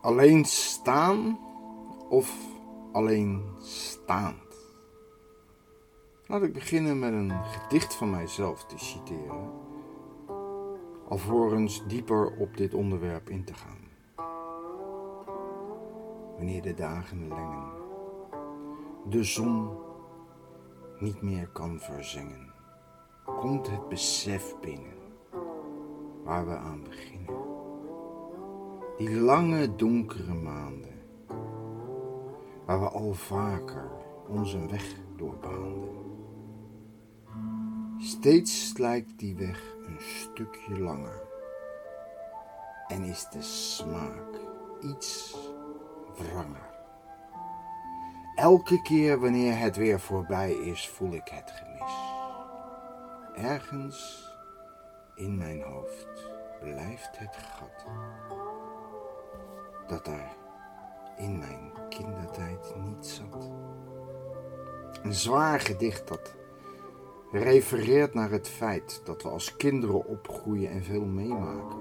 Alleen staan of alleen staand? Laat ik beginnen met een gedicht van mijzelf te citeren, alvorens dieper op dit onderwerp in te gaan. Wanneer de dagen lengen, de zon niet meer kan verzengen, komt het besef binnen waar we aan beginnen. Die lange donkere maanden, waar we al vaker onze weg doorbaanden. Steeds lijkt die weg een stukje langer en is de smaak iets wranger. Elke keer wanneer het weer voorbij is, voel ik het gemis. Ergens in mijn hoofd blijft het gat dat er in mijn kindertijd niet zat. Een zwaar gedicht dat refereert naar het feit dat we als kinderen opgroeien en veel meemaken.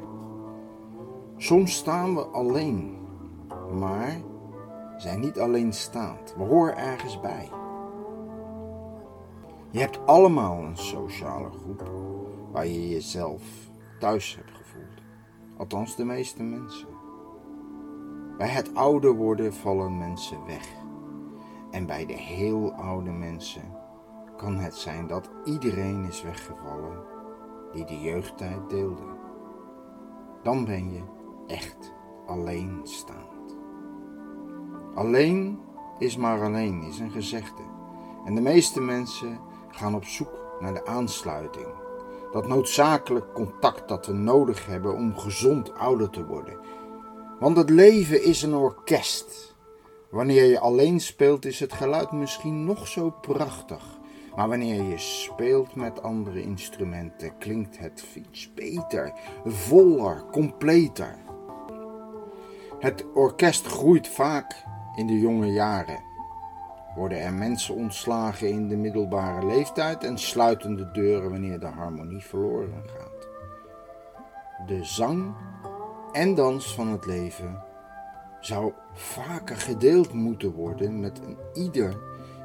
Soms staan we alleen, maar zijn niet alleenstaand. We horen ergens bij. Je hebt allemaal een sociale groep waar je jezelf thuis hebt gevoeld. Althans, de meeste mensen. Bij het ouder worden vallen mensen weg. En bij de heel oude mensen kan het zijn dat iedereen is weggevallen die de jeugdtijd deelde. Dan ben je echt alleenstaand. Alleen is maar alleen, is een gezegde. En de meeste mensen gaan op zoek naar de aansluiting. Dat noodzakelijk contact dat we nodig hebben om gezond ouder te worden. Want het leven is een orkest. Wanneer je alleen speelt is het geluid misschien nog zo prachtig. Maar wanneer je speelt met andere instrumenten klinkt het iets beter, voller, completer. Het orkest groeit vaak in de jonge jaren. Worden er mensen ontslagen in de middelbare leeftijd en sluiten de deuren wanneer de harmonie verloren gaat. De zang en dans van het leven zou vaker gedeeld moeten worden met een ieder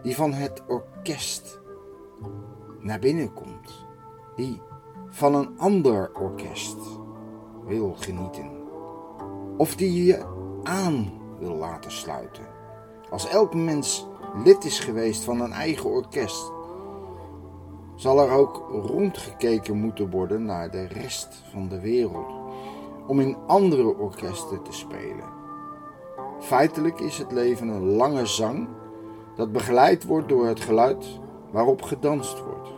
die van het orkest naar binnen komt, die van een ander orkest wil genieten, of die je aan wil laten sluiten. Als elk mens lid is geweest van een eigen orkest, zal er ook rondgekeken moeten worden naar de rest van de wereld om in andere orkesten te spelen. Feitelijk is het leven een lange zang dat begeleid wordt door het geluid waarop gedanst wordt.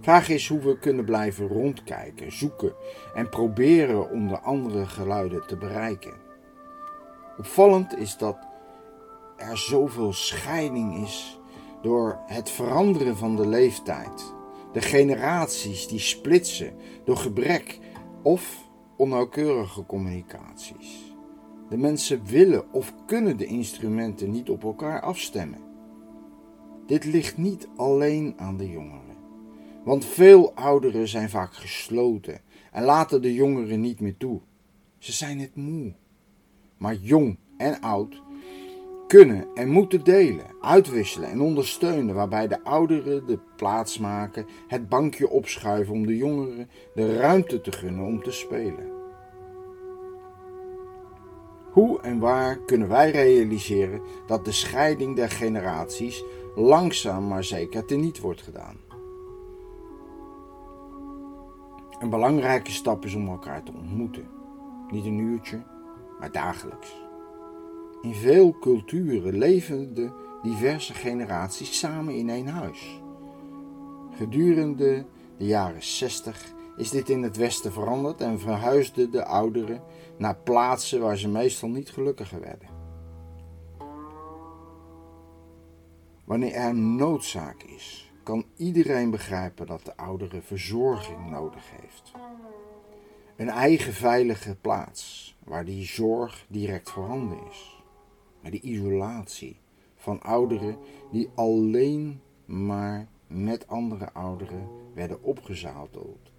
Vraag is hoe we kunnen blijven rondkijken, zoeken en proberen om de andere geluiden te bereiken. Opvallend is dat er zoveel scheiding is door het veranderen van de leeftijd. De generaties die splitsen door gebrek of onnauwkeurige communicaties. De mensen willen of kunnen de instrumenten niet op elkaar afstemmen. Dit ligt niet alleen aan de jongeren, want veel ouderen zijn vaak gesloten en laten de jongeren niet meer toe. Ze zijn het moe. Maar jong en oud kunnen en moeten delen, uitwisselen en ondersteunen, waarbij de ouderen de plaats maken, het bankje opschuiven om de jongeren de ruimte te gunnen om te spelen. Hoe en waar kunnen wij realiseren dat de scheiding der generaties langzaam maar zeker teniet wordt gedaan? Een belangrijke stap is om elkaar te ontmoeten. Niet een uurtje, maar dagelijks. In veel culturen leven de diverse generaties samen in één huis. Gedurende de jaren 60 is dit in het Westen veranderd en verhuisden de ouderen naar plaatsen waar ze meestal niet gelukkiger werden. Wanneer er noodzaak is, kan iedereen begrijpen dat de oudere verzorging nodig heeft. Een eigen veilige plaats waar die zorg direct voorhanden is. Maar die isolatie van ouderen die alleen maar met andere ouderen werden opgezadeld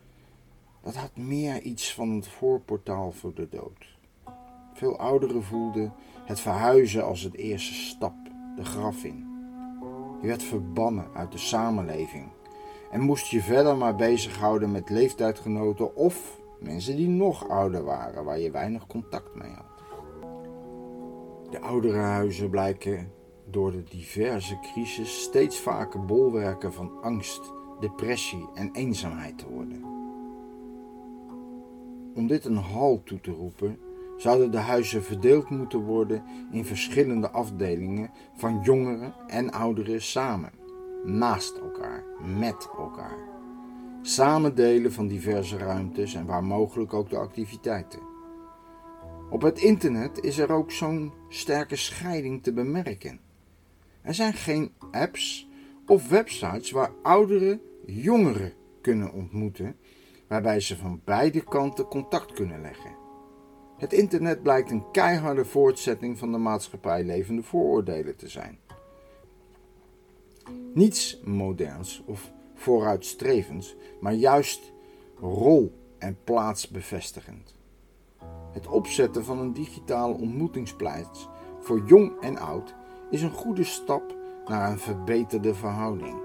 dat had meer iets van het voorportaal voor de dood. Veel ouderen voelden het verhuizen als het eerste stap, de graf in. Je werd verbannen uit de samenleving en moest je verder maar bezighouden met leeftijdgenoten of mensen die nog ouder waren, waar je weinig contact mee had. De ouderenhuizen blijken door de diverse crisis steeds vaker bolwerken van angst, depressie en eenzaamheid te worden. Om dit een halt toe te roepen, zouden de huizen verdeeld moeten worden in verschillende afdelingen van jongeren en ouderen samen, naast elkaar, met elkaar. Samen delen van diverse ruimtes en waar mogelijk ook de activiteiten. Op het internet is er ook zo'n sterke scheiding te bemerken. Er zijn geen apps of websites waar ouderen jongeren kunnen ontmoeten, waarbij ze van beide kanten contact kunnen leggen. Het internet blijkt een keiharde voortzetting van de maatschappij levende vooroordelen te zijn. Niets moderns of vooruitstrevends, maar juist rol- en plaatsbevestigend. Het opzetten van een digitale ontmoetingsplaats voor jong en oud is een goede stap naar een verbeterde verhouding.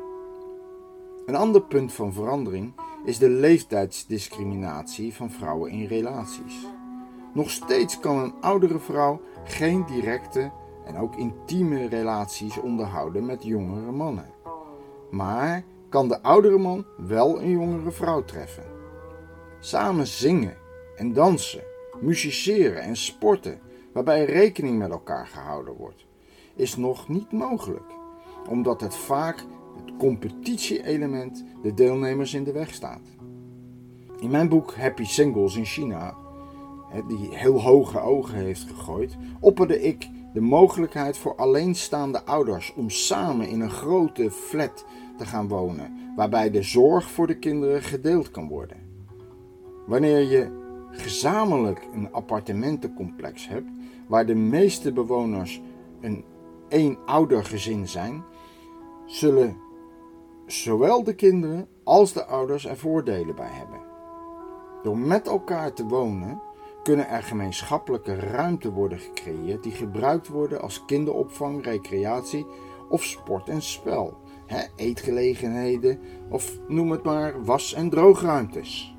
Een ander punt van verandering is de leeftijdsdiscriminatie van vrouwen in relaties. Nog steeds kan een oudere vrouw geen directe en ook intieme relaties onderhouden met jongere mannen. Maar kan de oudere man wel een jongere vrouw treffen. Samen zingen en dansen, musiceren en sporten, waarbij rekening met elkaar gehouden wordt, is nog niet mogelijk, omdat het vaak het competitie-element de deelnemers in de weg staat. In mijn boek Happy Singles in China die heel hoge ogen heeft gegooid, opperde ik de mogelijkheid voor alleenstaande ouders om samen in een grote flat te gaan wonen, waarbij de zorg voor de kinderen gedeeld kan worden. Wanneer je gezamenlijk een appartementencomplex hebt, waar de meeste bewoners een eenoudergezin zijn, zullen zowel de kinderen als de ouders er voordelen bij hebben. Door met elkaar te wonen kunnen er gemeenschappelijke ruimte worden gecreëerd die gebruikt worden als kinderopvang, recreatie of sport en spel, eetgelegenheden of noem het maar was- en droogruimtes.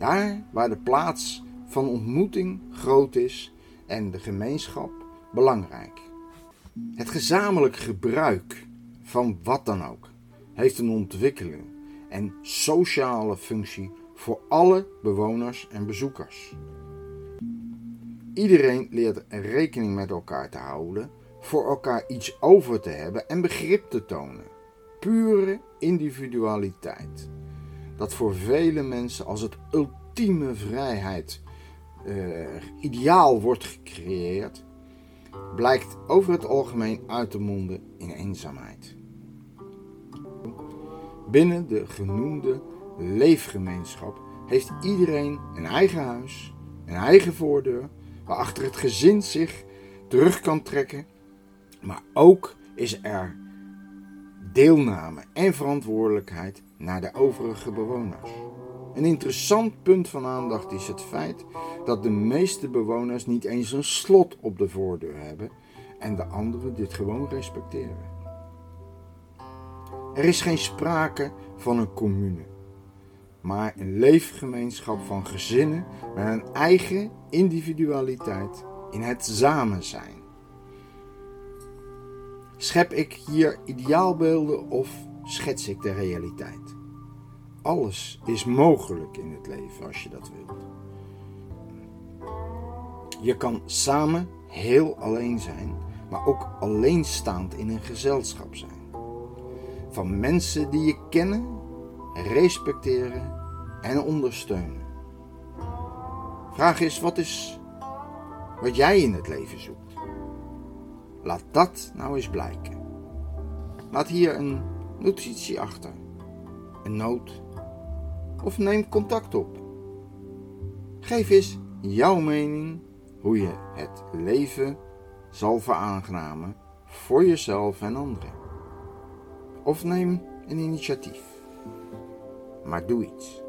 Daar waar de plaats van ontmoeting groot is en de gemeenschap belangrijk. Het gezamenlijk gebruik van wat dan ook heeft een ontwikkeling en sociale functie voor alle bewoners en bezoekers. Iedereen leert rekening met elkaar te houden, voor elkaar iets over te hebben en begrip te tonen. Pure individualiteit. Dat voor vele mensen als het ultieme vrijheid uh, ideaal wordt gecreëerd, blijkt over het algemeen uit te monden in eenzaamheid. Binnen de genoemde leefgemeenschap heeft iedereen een eigen huis, een eigen voordeur waarachter het gezin zich terug kan trekken, maar ook is er deelname en verantwoordelijkheid naar de overige bewoners. Een interessant punt van aandacht is het feit dat de meeste bewoners niet eens een slot op de voordeur hebben en de anderen dit gewoon respecteren. Er is geen sprake van een commune maar een leefgemeenschap van gezinnen met een eigen individualiteit in het samen zijn. Schep ik hier ideaalbeelden of schets ik de realiteit? Alles is mogelijk in het leven als je dat wilt. Je kan samen heel alleen zijn, maar ook alleenstaand in een gezelschap zijn. Van mensen die je kennen respecteren en ondersteunen. Vraag is: wat is wat jij in het leven zoekt? Laat dat nou eens blijken. Laat hier een notitie achter, een noot of neem contact op. Geef eens jouw mening hoe je het leven zal veraangenamen voor jezelf en anderen. Of neem een initiatief maar doe iets.